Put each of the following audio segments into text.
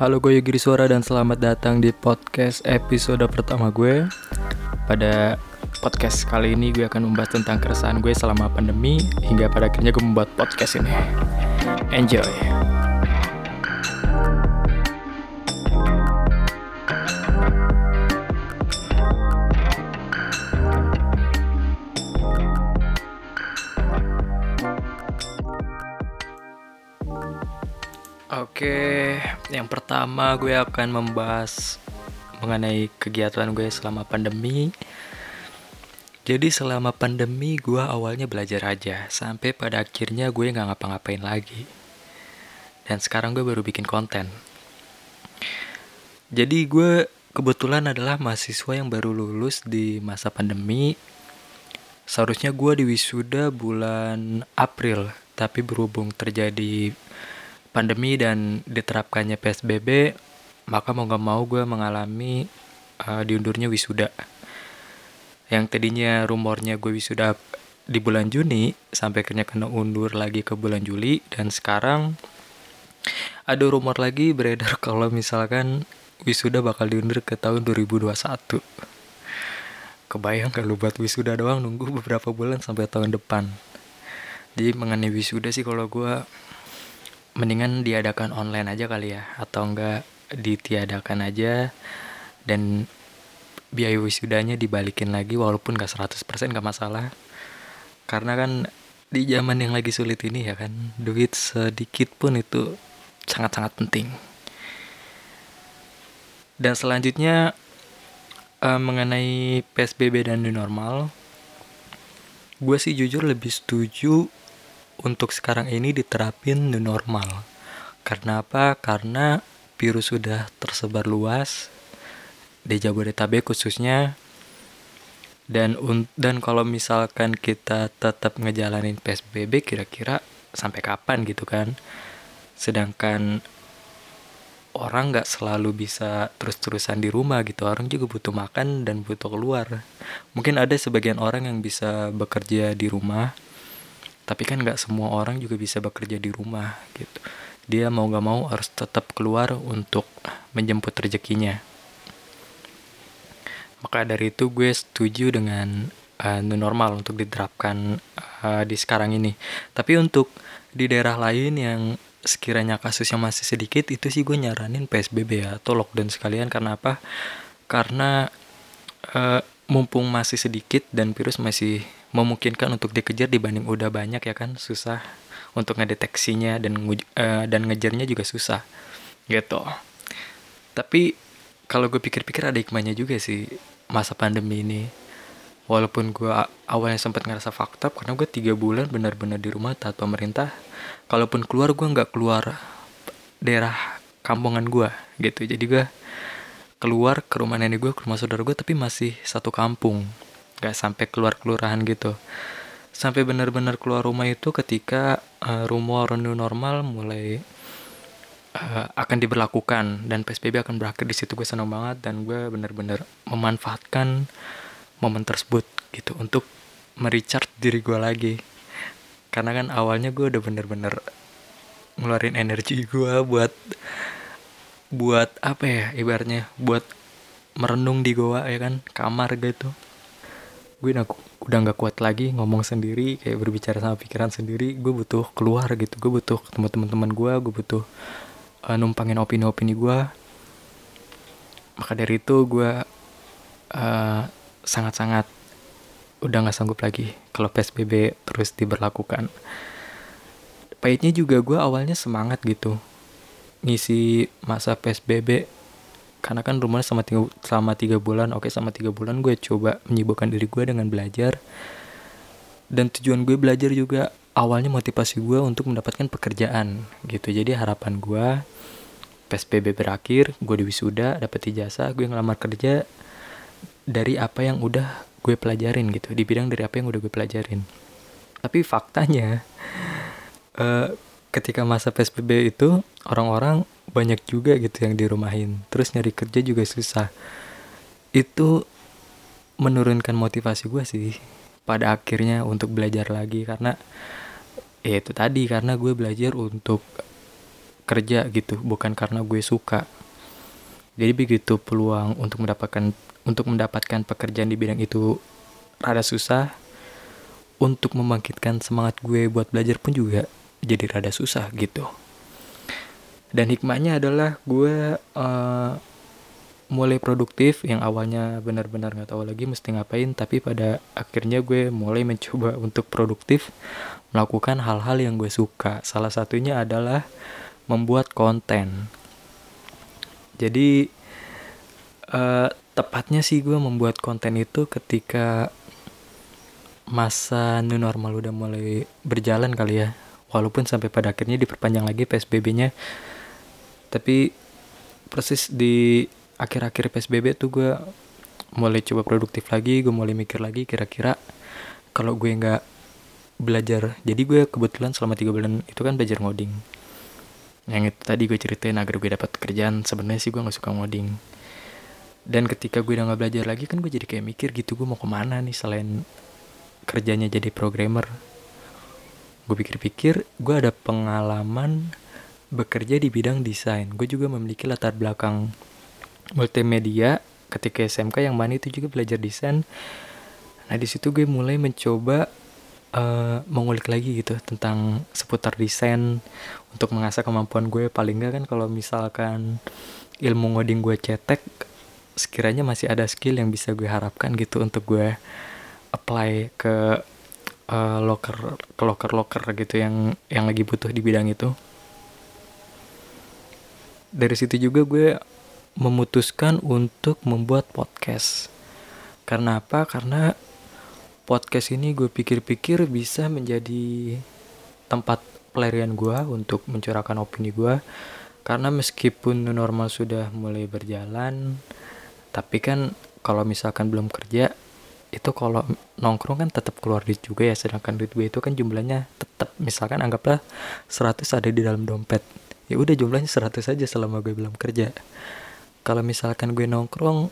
Halo gue Yogi Suara dan selamat datang di podcast episode pertama gue. Pada podcast kali ini gue akan membahas tentang keresahan gue selama pandemi Hingga pada akhirnya gue membuat podcast ini. Enjoy yang pertama gue akan membahas mengenai kegiatan gue selama pandemi. Jadi selama pandemi gue awalnya belajar aja, sampai pada akhirnya gue nggak ngapa-ngapain lagi. Dan sekarang gue baru bikin konten. Jadi gue kebetulan adalah mahasiswa yang baru lulus di masa pandemi. Seharusnya gue di wisuda bulan April, tapi berhubung terjadi pandemi dan diterapkannya PSBB, maka mau gak mau gue mengalami uh, diundurnya wisuda. Yang tadinya rumornya gue wisuda di bulan Juni, sampai akhirnya kena undur lagi ke bulan Juli, dan sekarang ada rumor lagi beredar kalau misalkan wisuda bakal diundur ke tahun 2021. Kebayang kalau buat wisuda doang nunggu beberapa bulan sampai tahun depan. Jadi mengenai wisuda sih kalau gue mendingan diadakan online aja kali ya atau enggak ditiadakan aja dan biaya wisudanya dibalikin lagi walaupun gak 100% gak masalah. Karena kan di zaman yang lagi sulit ini ya kan duit sedikit pun itu sangat-sangat penting. Dan selanjutnya uh, mengenai PSBB dan new normal gue sih jujur lebih setuju untuk sekarang ini diterapin new normal. Karena apa? Karena virus sudah tersebar luas di Jabodetabek khususnya. Dan dan kalau misalkan kita tetap ngejalanin PSBB kira-kira sampai kapan gitu kan? Sedangkan orang nggak selalu bisa terus-terusan di rumah gitu. Orang juga butuh makan dan butuh keluar. Mungkin ada sebagian orang yang bisa bekerja di rumah tapi kan nggak semua orang juga bisa bekerja di rumah gitu. Dia mau nggak mau harus tetap keluar untuk menjemput rezekinya. Maka dari itu gue setuju dengan uh, normal untuk diterapkan uh, di sekarang ini. Tapi untuk di daerah lain yang sekiranya kasusnya masih sedikit itu sih gue nyaranin PSBB ya atau lockdown sekalian. Karena apa? Karena uh, mumpung masih sedikit dan virus masih memungkinkan untuk dikejar dibanding udah banyak ya kan susah untuk ngedeteksinya dan uh, dan ngejarnya juga susah gitu. Tapi kalau gue pikir-pikir ada hikmahnya juga sih masa pandemi ini. Walaupun gue awalnya sempat ngerasa fakta karena gue tiga bulan benar-benar di rumah taat pemerintah kalaupun keluar gue nggak keluar daerah kampungan gue gitu. Jadi gue keluar ke rumah nenek gue ke rumah saudara gue tapi masih satu kampung. Gak sampai keluar kelurahan gitu. Sampai benar-benar keluar rumah itu ketika uh, rumor new normal mulai uh, akan diberlakukan. Dan PSBB akan berakhir di situ gue senang banget. Dan gue benar-benar memanfaatkan momen tersebut gitu untuk merecharge diri gue lagi. Karena kan awalnya gue udah bener-bener ngeluarin energi gue buat buat apa ya ibaratnya? Buat merenung di goa ya kan? Kamar gitu. Gue udah udah nggak kuat lagi ngomong sendiri kayak berbicara sama pikiran sendiri. Gue butuh keluar gitu. Gue butuh ketemu teman-teman gue gue butuh uh, numpangin opini-opini gue. Maka dari itu gue uh, sangat-sangat udah nggak sanggup lagi kalau psbb terus diberlakukan. Pahitnya juga gue awalnya semangat gitu ngisi masa psbb karena kan rumahnya selama tiga, selama tiga bulan. Oke selama tiga bulan gue coba menyibukkan diri gue dengan belajar. Dan tujuan gue belajar juga awalnya motivasi gue untuk mendapatkan pekerjaan gitu. Jadi harapan gue PSBB berakhir gue di wisuda dapat ijazah gue ngelamar kerja dari apa yang udah gue pelajarin gitu. Di bidang dari apa yang udah gue pelajarin. Tapi faktanya uh, ketika masa PSBB itu orang-orang banyak juga gitu yang dirumahin. Terus nyari kerja juga susah. Itu menurunkan motivasi gue sih pada akhirnya untuk belajar lagi. Karena ya itu tadi karena gue belajar untuk kerja gitu bukan karena gue suka. Jadi begitu peluang untuk mendapatkan untuk mendapatkan pekerjaan di bidang itu rada susah untuk membangkitkan semangat gue buat belajar pun juga jadi rada susah gitu. Dan hikmahnya adalah gue uh, mulai produktif yang awalnya benar-benar nggak tahu lagi mesti ngapain tapi pada akhirnya gue mulai mencoba untuk produktif melakukan hal-hal yang gue suka. Salah satunya adalah membuat konten. Jadi uh, tepatnya sih gue membuat konten itu ketika masa new normal udah mulai berjalan kali ya walaupun sampai pada akhirnya diperpanjang lagi PSBB-nya tapi persis di akhir-akhir PSBB tuh gue mulai coba produktif lagi gue mulai mikir lagi kira-kira kalau gue nggak belajar. Jadi gue kebetulan selama tiga bulan itu kan belajar ngoding. Yang itu tadi gue ceritain agar gue dapat kerjaan sebenarnya sih gue nggak suka ngoding. Dan ketika gue udah nggak belajar lagi kan gue jadi kayak mikir gitu gue mau ke mana nih selain kerjanya jadi programmer gue pikir-pikir gue ada pengalaman bekerja di bidang desain. Gue juga memiliki latar belakang multimedia ketika SMK yang mana itu juga belajar desain. Nah di situ gue mulai mencoba uh, mengulik lagi gitu tentang seputar desain untuk mengasah kemampuan gue. Paling nggak kan kalau misalkan ilmu ngoding gue cetek, sekiranya masih ada skill yang bisa gue harapkan gitu untuk gue apply ke uh, locker ke locker locker gitu yang yang lagi butuh di bidang itu dari situ juga gue memutuskan untuk membuat podcast. Karena apa? Karena podcast ini gue pikir-pikir bisa menjadi tempat pelarian gue untuk mencurahkan opini gue. Karena meskipun normal sudah mulai berjalan, tapi kan kalau misalkan belum kerja, itu kalau nongkrong kan tetap keluar duit juga ya sedangkan duit gue itu kan jumlahnya tetap misalkan anggaplah 100 ada di dalam dompet. Ya udah jumlahnya 100 saja selama gue belum kerja. Kalau misalkan gue nongkrong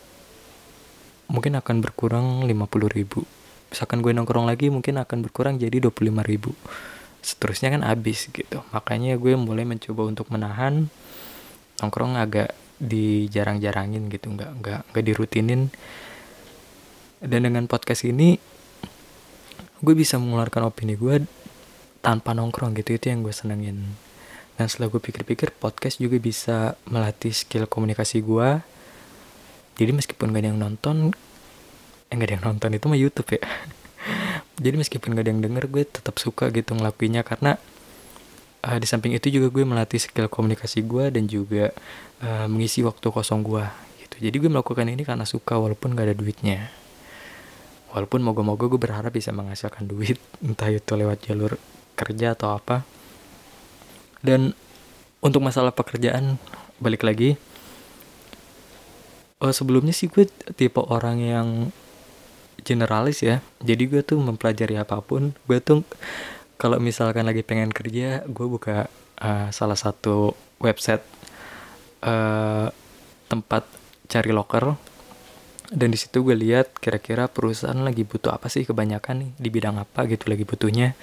mungkin akan berkurang 50 ribu. Misalkan gue nongkrong lagi mungkin akan berkurang jadi 25 ribu. Seterusnya kan habis gitu. Makanya gue mulai mencoba untuk menahan nongkrong agak dijarang-jarangin gitu. Nggak nggak nggak dirutinin dan dengan podcast ini gue bisa mengeluarkan opini gue tanpa nongkrong gitu. Itu yang gue senengin. Dan setelah gue pikir-pikir podcast juga bisa melatih skill komunikasi gue. Jadi meskipun gak ada yang nonton eh gak ada yang nonton itu mah YouTube ya. Jadi meskipun gak ada yang denger gue tetap suka gitu ngelakuinnya. Karena uh, di samping itu juga gue melatih skill komunikasi gue dan juga uh, mengisi waktu kosong gue gitu. Jadi gue melakukan ini karena suka walaupun gak ada duitnya walaupun moga-moga gue berharap bisa menghasilkan duit entah itu lewat jalur kerja atau apa. Dan untuk masalah pekerjaan balik lagi. Oh, sebelumnya sih gue tipe orang yang generalis ya. Jadi gue tuh mempelajari apa pun gue tuh kalau misalkan lagi pengen kerja gue buka uh, salah satu website uh, tempat cari loker dan di situ gue lihat kira-kira perusahaan lagi butuh apa sih kebanyakan nih? Di bidang apa gitu lagi butuhnya?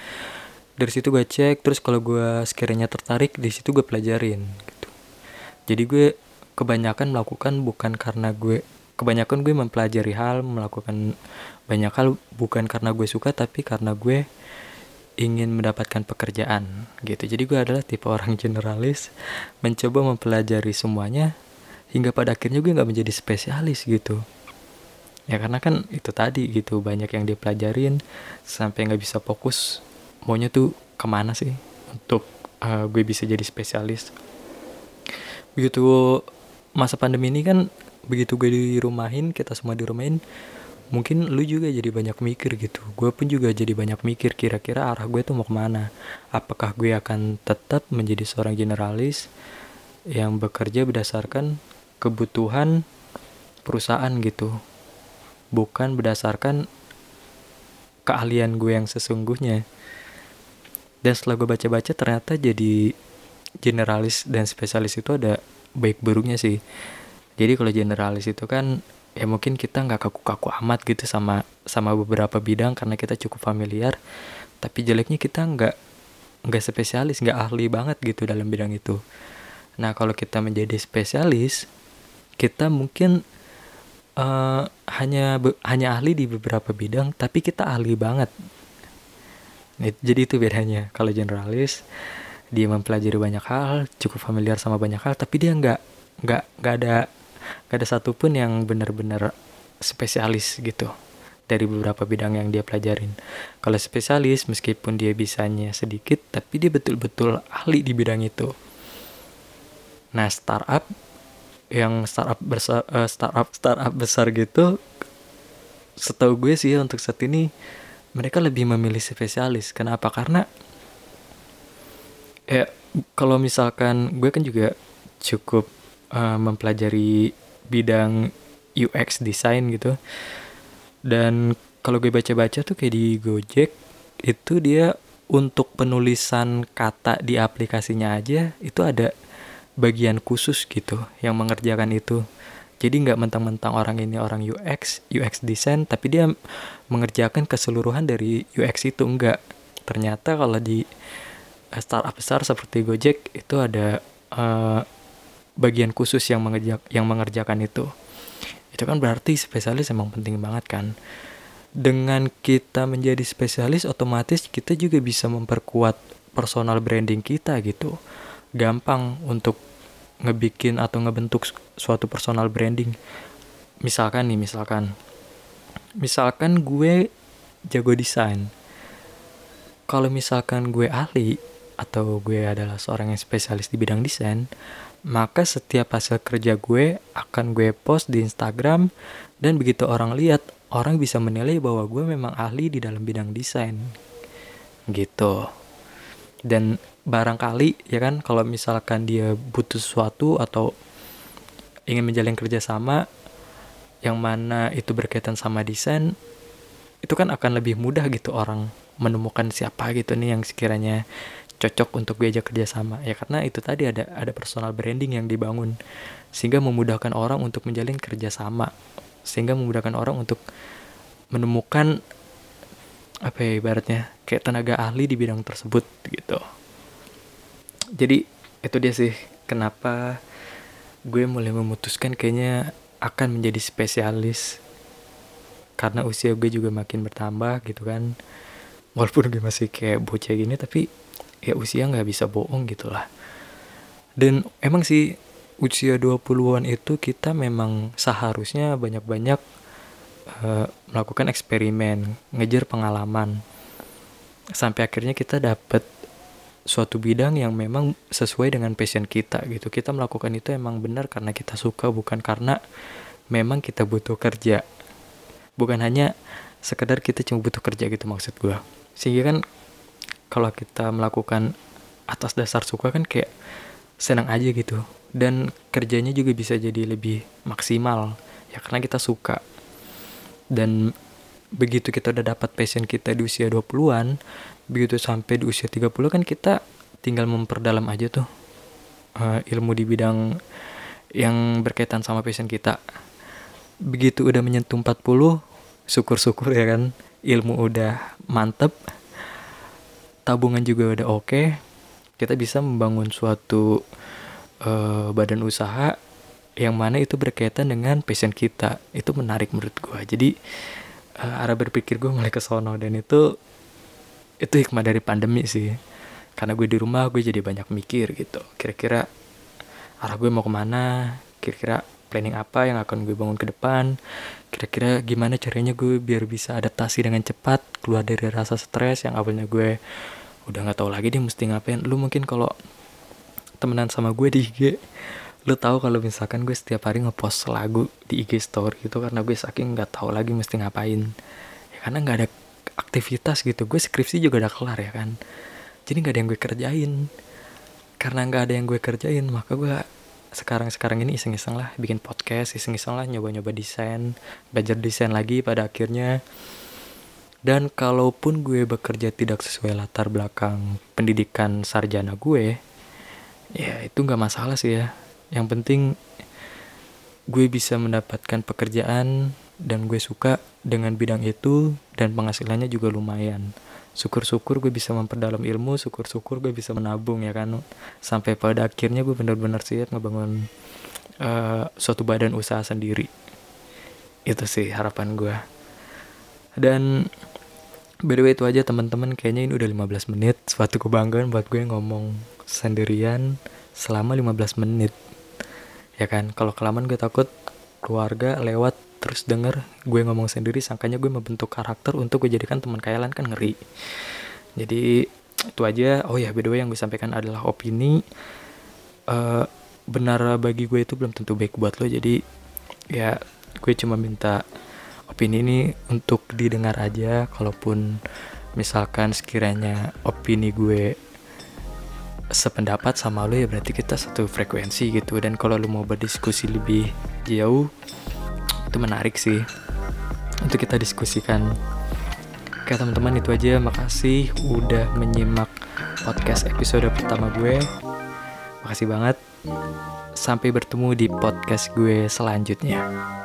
Dari situ gue cek terus kalau gue sekiranya tertarik di situ gue pelajarin gitu. Jadi gue kebanyakan melakukan bukan karena gue kebanyakan gue mempelajari hal melakukan banyak hal bukan karena gue suka tapi karena gue ingin mendapatkan pekerjaan gitu. Jadi gue adalah tipe orang generalis mencoba mempelajari semuanya hingga pada akhirnya gue nggak menjadi spesialis gitu ya karena kan itu tadi gitu banyak yang dipelajarin sampai nggak bisa fokus. Maunya tuh ke mana sih untuk uh, gue bisa jadi spesialis? Begitu masa pandemi ini kan begitu gue di rumahin kita semua di rumahin mungkin lu juga jadi banyak mikir gitu. Gue pun juga jadi banyak mikir kira-kira arah gue tuh mau ke mana. Apakah gue akan tetap menjadi seorang generalis yang bekerja berdasarkan kebutuhan perusahaan gitu bukan berdasarkan keahlian gue yang sesungguhnya. Dan setelah gue baca-baca ternyata jadi generalis dan spesialis itu ada baik buruknya sih. Jadi kalau generalis itu kan ya mungkin kita nggak kaku-kaku amat gitu sama sama beberapa bidang karena kita cukup familiar. Tapi jeleknya kita nggak nggak spesialis nggak ahli banget gitu dalam bidang itu. Nah, kalau kita menjadi spesialis, kita mungkin uh, hanya hanya ahli di beberapa bidang, tapi kita ahli banget. Jadi itu bedanya. Kalau generalis, dia mempelajari banyak hal, cukup familiar sama banyak hal, tapi dia nggak nggak nggak ada nggak ada satupun yang benar-benar spesialis gitu dari beberapa bidang yang dia pelajarin. Kalau spesialis, meskipun dia bisanya sedikit, tapi dia betul-betul ahli di bidang itu. Nah, startup yang startup besar uh, startup startup besar gitu setahu gue sih untuk saat ini mereka lebih memilih spesialis. Kenapa? Karena ya kalau misalkan gue kan juga cukup uh, mempelajari bidang UX design gitu. Dan kalau gue baca-baca tuh kayak di Gojek itu dia untuk penulisan kata di aplikasinya aja itu ada bagian khusus gitu yang mengerjakan itu. Jadi nggak mentang-mentang orang ini orang UX UX design tapi dia mengerjakan keseluruhan dari UX itu. Enggak ternyata kalau di eh, startup besar seperti Gojek itu ada uh, bagian khusus yang mengerja yang mengerjakan itu. Itu kan berarti spesialis emang penting banget kan. Dengan kita menjadi spesialis otomatis kita juga bisa memperkuat personal branding kita gitu gampang untuk ngebikin atau ngebentuk suatu personal branding. Misalkan nih misalkan. Misalkan gue jago desain. Kalau misalkan gue ahli atau gue adalah seorang yang spesialis di bidang desain maka setiap hasil kerja gue akan gue post di Instagram dan begitu orang lihat orang bisa menilai bahwa gue memang ahli di dalam bidang desain. Gitu. Dan barangkali ya kan kalau misalkan dia butuh sesuatu atau ingin menjalin kerjasama yang mana itu berkaitan sama desain itu kan akan lebih mudah gitu orang menemukan siapa gitu nih yang sekiranya cocok untuk diajak kerjasama. Ya karena itu tadi ada ada personal branding yang dibangun sehingga memudahkan orang untuk menjalin kerjasama sehingga memudahkan orang untuk menemukan apa ya ibaratnya kayak tenaga ahli di bidang tersebut gitu jadi itu dia sih kenapa gue mulai memutuskan kayaknya akan menjadi spesialis. Karena usia gue juga makin bertambah gitu kan. Walaupun gue masih kayak bocah gini tapi ya usia nggak bisa bohong gitu lah dan emang sih usia 20-an itu kita memang seharusnya banyak-banyak uh, melakukan eksperimen ngejar pengalaman. Sampai akhirnya kita dapat suatu bidang yang memang sesuai dengan passion kita gitu. Kita melakukan itu emang benar karena kita suka bukan karena memang kita butuh kerja. Bukan hanya sekedar kita cuma butuh kerja gitu maksud gue sehingga kan kalau kita melakukan atas dasar suka kan kayak senang aja gitu. Dan kerjanya juga bisa jadi lebih maksimal ya karena kita suka. Dan begitu kita udah dapat passion kita di usia 20-an begitu sampai di usia 30 kan kita tinggal memperdalam aja tuh uh, ilmu di bidang yang berkaitan sama passion kita. Begitu udah menyentuh 40 syukur-syukur ya kan ilmu udah mantep tabungan juga udah oke okay, kita bisa membangun suatu uh, badan usaha yang mana itu berkaitan dengan passion kita. Itu menarik menurut gue jadi uh, arah berpikir gue mulai ke sono. Dan itu itu hikmah dari pandemi sih. Karena gue di rumah gue jadi banyak mikir gitu. Kira-kira arah gue mau ke mana? Kira-kira planning apa yang akan gue bangun ke depan? Kira-kira gimana caranya gue biar bisa adaptasi dengan cepat keluar dari rasa stres yang awalnya gue udah nggak tahu lagi dia mesti ngapain. Lu mungkin kalau temenan sama gue di IG lu tahu kalau misalkan gue setiap hari ngepost lagu di IG story gitu karena gue saking nggak tahu lagi mesti ngapain. Ya karena nggak ada aktivitas gitu. Gue skripsi juga udah kelar ya kan? Jadi nggak ada yang gue kerjain. Karena nggak ada yang gue kerjain maka gue sekarang sekarang ini iseng-iseng lah bikin podcast iseng-iseng lah nyoba-nyoba desain belajar desain lagi pada akhirnya. Dan kalaupun gue bekerja tidak sesuai latar belakang pendidikan sarjana gue ya itu nggak masalah sih ya yang penting gue bisa mendapatkan pekerjaan dan gue suka dengan bidang itu dan penghasilannya juga lumayan. Syukur-syukur gue bisa memperdalam ilmu syukur-syukur gue bisa menabung ya kan? Sampai pada akhirnya gue benar-benar siap ngebangun uh, suatu badan usaha sendiri. Itu sih harapan gue. Dan by the way itu aja teman-teman. Kayaknya ini udah 15 menit. Suatu kebanggaan buat gue ngomong sendirian selama 15 menit ya kan? Kalau kelamaan gue takut keluarga lewat terus denger gue ngomong sendiri sangkanya gue membentuk karakter untuk gue jadikan teman kalian kan ngeri. Jadi itu aja. Oh ya by the yang gue sampaikan adalah opini. Uh, benar bagi gue itu belum tentu baik buat lo. Jadi ya gue cuma minta opini ini untuk didengar aja. Kalaupun misalkan sekiranya opini gue sependapat sama lo ya berarti kita satu frekuensi gitu. Dan kalau lo mau berdiskusi lebih jauh itu menarik sih. Untuk kita diskusikan. Oke teman-teman itu aja. Makasih udah menyimak podcast episode pertama gue. Makasih banget. Sampai bertemu di podcast gue selanjutnya